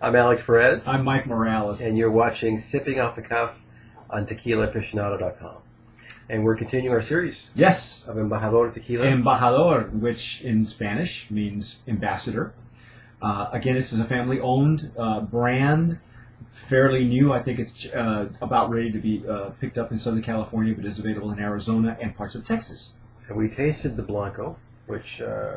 I'm Alex Perez, I'm Mike Morales. and you're watching Sipping Off the Cuff on TequilaAficionado.com. And we're continuing our series yes, of Embajador Tequila. Embajador, which in Spanish means ambassador. Uh, again, this is a family-owned uh, brand, fairly new. I think it's uh, about ready to be uh, picked up in Southern California, but is available in Arizona and parts of Texas. and we tasted the Blanco, which uh,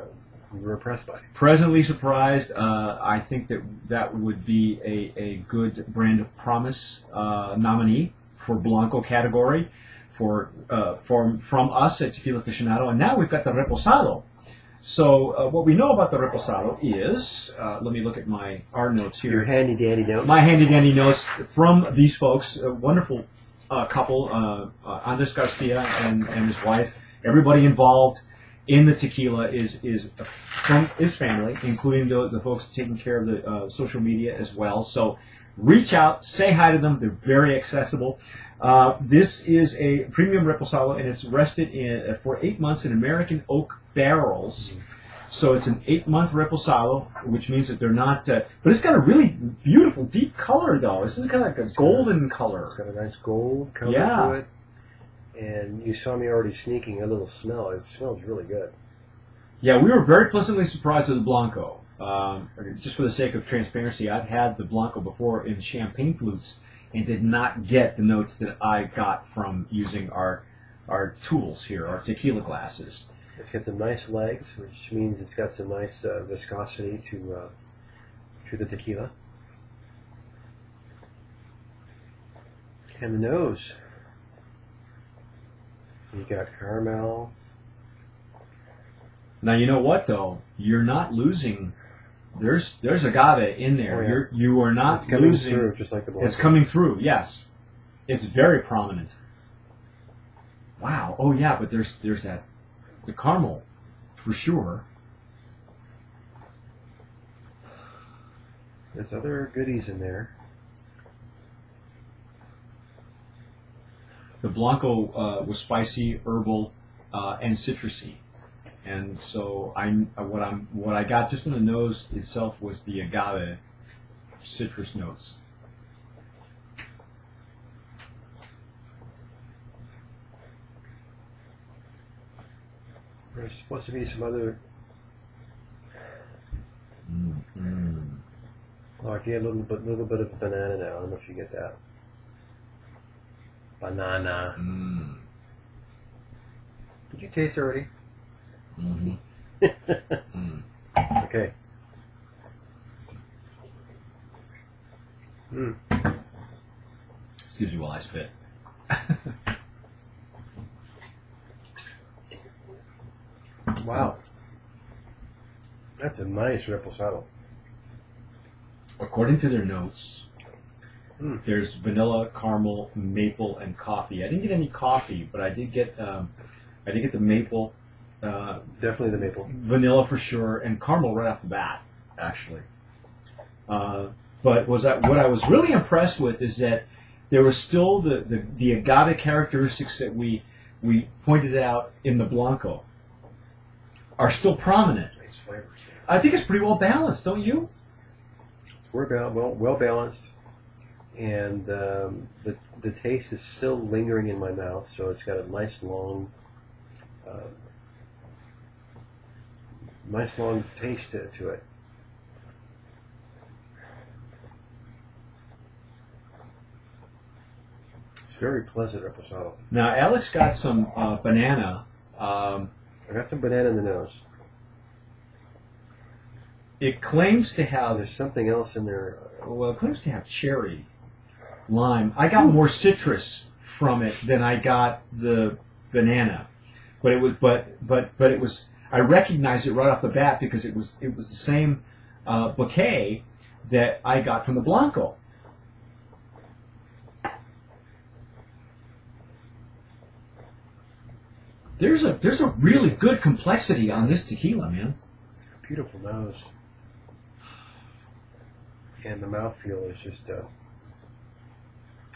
we were impressed by. Presently surprised. Uh, I think that that would be a, a good brand of promise uh, nominee for Blanco category for uh, from from us at Tequila Aficionado. And now we've got the Reposado. So uh, what we know about the Reposado is, uh, let me look at my our notes here. Your handy dandy notes. My handy dandy notes from these folks, a wonderful uh, couple, uh, uh, Andres Garcia and, and his wife. Everybody involved in the tequila is is from his family, including the, the folks taking care of the uh, social media as well. So reach out, say hi to them. They're very accessible. Uh, this is a premium reposado, and it's rested in for eight months in American oak barrels. So it's an eight-month reposado, which means that they're not. Uh, but it's got a really beautiful, deep color, though. It's kind of like a golden It's color. got a nice gold color Yeah. to it. And you saw me already sneaking a little smell. It smells really good. Yeah, we were very pleasantly surprised with the Blanco. Um, just for the sake of transparency, I've had the Blanco before in champagne flutes and did not get the notes that I got from using our our tools here, our tequila glasses. It's got some nice legs, which means it's got some nice uh, viscosity to uh, to the tequila. And the nose. You got caramel. Now you know what though, you're not losing. There's there's agave in there. Oh, yeah. You're you are not It's coming losing. through just like the. It's coming through. Yes, it's very prominent. Wow. Oh yeah, but there's there's that the caramel for sure. There's other goodies in there. The Blanco uh, was spicy, herbal, uh, and citrusy, and so I what I'm what I got just in the nose itself was the agave citrus notes. There's supposed to be some other. Mm-hmm. Oh, I get a little bit, little bit of banana now. I don't know if you get that. Banana. Mm. Did you taste already? Mm-hmm. Mm. Okay. Mm. Excuse me while I spit. Wow. That's a nice ripple reposado. According to their notes, Mm. there's vanilla, caramel, maple, and coffee. I didn't get any coffee, but I did get um, I did get the maple, uh, Definitely the maple. vanilla for sure, and caramel right off the bat, actually. Uh, but was that what I was really impressed with is that there was still the, the, the agave characteristics that we we pointed out in the blanco are still prominent. Nice flavors. I think it's pretty well balanced, don't you? We're ba- well well balanced, and um, the the taste is still lingering in my mouth. So it's got a nice long, uh, nice long taste to, to it. It's very pleasant reposado. Now, Alex got some uh, banana. Um, I got some banana in the nose. it claims to have There's something else in there. well, it claims to have cherry, lime. I got more citrus from it than I got the banana, but it was but but but it was. I recognized it right off the bat because it was it was the same uh, bouquet that I got from the Blanco. There's a there's a really good complexity on this tequila, man. Beautiful nose. And the mouthfeel is just uh,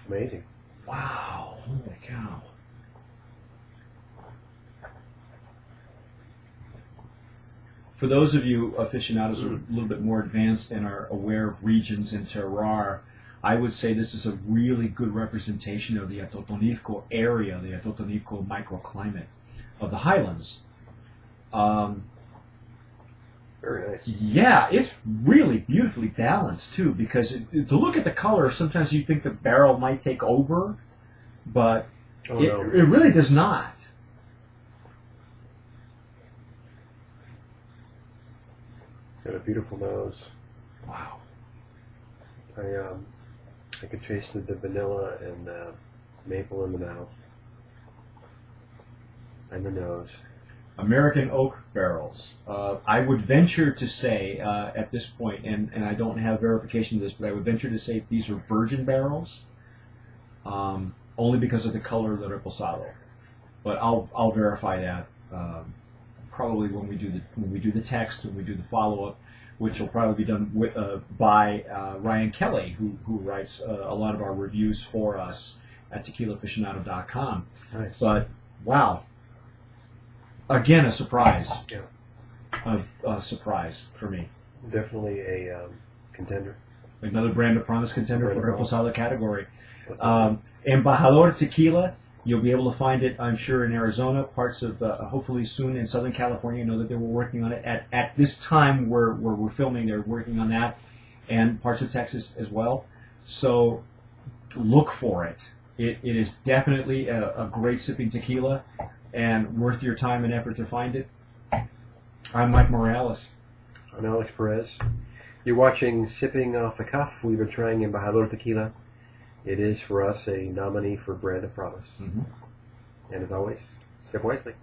amazing. Wow, holy cow. for those of you aficionados who are a little bit more advanced and are aware of regions and terroir, I would say this is a really good representation of the Atotonilco area, the Atotonilco microclimate of the highlands. Um, Very nice. yeah, it's really beautifully balanced too. Because it, to look at the color, sometimes you think the barrel might take over, but Oh, it, no. it really does not. Got a beautiful nose. Wow. I um, I could taste the, the vanilla and uh, maple in the mouth and the nose. American oak barrels. Uh, I would venture to say uh, at this point, and, and I don't have verification of this, but I would venture to say these are virgin barrels, um, only because of the color of the reposado. But I'll I'll verify that um, probably when we do the when we do the text when we do the follow up, which will probably be done with uh, by uh, Ryan Kelly, who who writes uh, a lot of our reviews for us at TequilaAficionado.com. Nice. But wow, again a surprise. Yeah. A, a surprise for me. Definitely a um, contender. Another brand of promise contender for the Brand of reposado category. Um, Embajador Tequila, you'll be able to find it, I'm sure, in Arizona, parts of, uh, hopefully soon in Southern California. I know that they were working on it. At, at this time where, where we're filming, they're working on that, and parts of Texas as well. So look for it. It, it is definitely a, a great sipping tequila and worth your time and effort to find it. I'm Mike Morales. I'm Alex Perez. You're watching Sipping Off the Cuff. We've been trying Embajador Tequila. It is for us a nominee for Brand of Promise. Mhm. And as always, sip wisely.